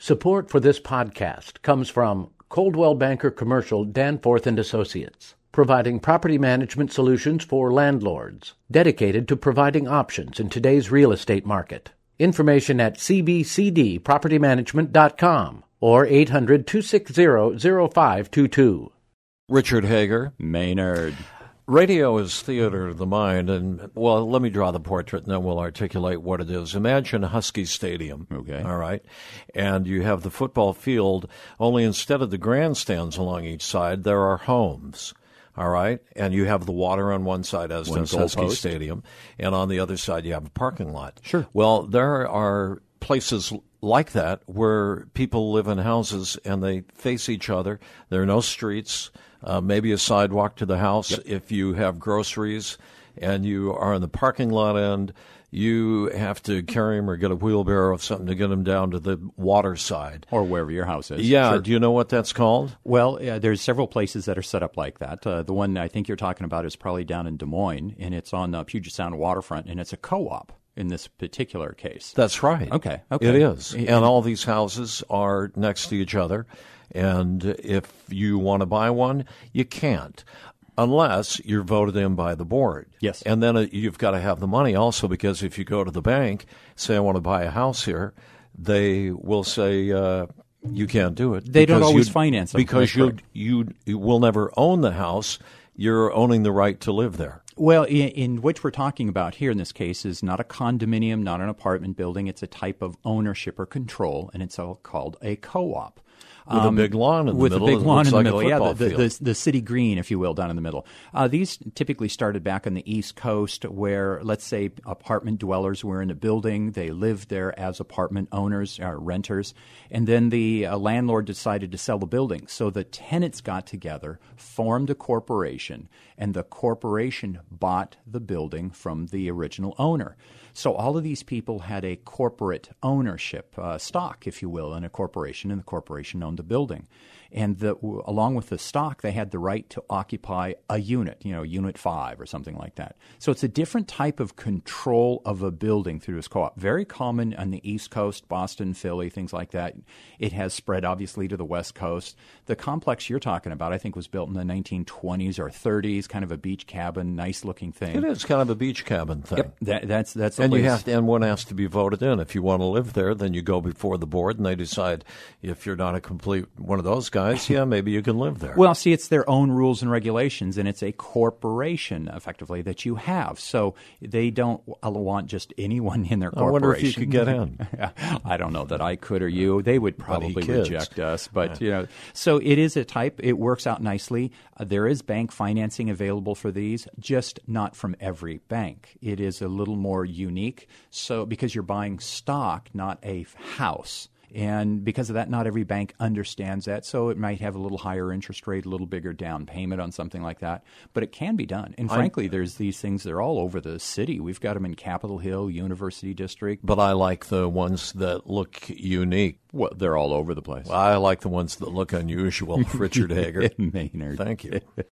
Support for this podcast comes from Coldwell Banker Commercial Danforth and Associates, providing property management solutions for landlords, dedicated to providing options in today's real estate market. Information at cbcdpropertymanagement.com or 800-260-0522. Richard Hagar. Maynard. Radio is theater of the mind, and well, let me draw the portrait, and then we'll articulate what it is. Imagine Husky Stadium. Okay. All right, and you have the football field. Only instead of the grandstands along each side, there are homes. All right, and you have the water on one side, as One does Husky goalpost. Stadium, and on the other side you have a parking lot. Sure. Well, there are places like that where people live in houses and they face each other. There are no streets, uh, maybe a sidewalk to the house. If you have groceries and you are in the parking lot end, you have to carry them or get a wheelbarrow of something to get them down to the water side. Or wherever your house is. Yeah, Sure. do you know what that's called? Well, uh, there's several places that are set up like that. Uh, the one I think you're talking about is probably down in Des Moines, and it's on the Puget Sound waterfront, and it's a co-op in this particular case. That's right. Okay, okay. It is. And- all these houses are next to each other. And if you want to buy one, you can't unless you're voted in by the board. Yes. And then uh, you've got to have the money also because if you go to the bank, say, I want to buy a house here, they will say, uh, you can't do it. They don't always finance them. Because you, you, you will never own the house. You're owning the right to live there. Well, in, in which we're talking about here in this case is not a condominium, not an apartment building. It's a type of ownership or control, and it's all called a co-op. With a big lawn in the with middle, a big lawn in the like a middle, yeah, football the, the, the city green, if you will, down in the middle. Uh, these typically started back on the East Coast, where let's say apartment dwellers were in a building, they lived there as apartment owners or renters, and then the uh, landlord decided to sell the building. So the tenants got together, formed a corporation, and the corporation bought the building from the original owner. So all of these people had a corporate ownership uh, stock, if you will, in a corporation, and the corporation owned the building. And the, along with the stock, they had the right to occupy a unit, you know, unit five or something like that. So it's a different type of control of a building through this co-op. Very common on the East Coast, Boston, Philly, things like that. It has spread obviously to the West Coast. The complex you're talking about, I think, was built in the 1920s or 30s, kind of a beach cabin, nice looking thing. It is kind of a beach cabin thing. That, that's that's the And you have to, and one has to be voted in. If you want to live there, then you go before the board, and they decide if you're not a complete one of those guys. Yeah, maybe you can live there. Well, see, it's their own rules and regulations, and it's a corporation, effectively, that you have. So they don't want just anyone in their corporation. I wonder if you could get in. I don't know that I could or you. They would probably reject us, but you know. So it is a type. It works out nicely. Uh, there is bank financing available for these, just not from every bank. It is a little more unique. So because you're buying stock, not a house. And because of that, not every bank understands that. So it might have a little higher interest rate, a little bigger down payment on something like that. But it can be done. And frankly, there's these things, they're all over the city. We've got them in Capitol Hill, University District. but I like the ones that look unique. Well, they're all over the place. I like the ones that look unusual. Richard Hagar. Maynard. Thank you.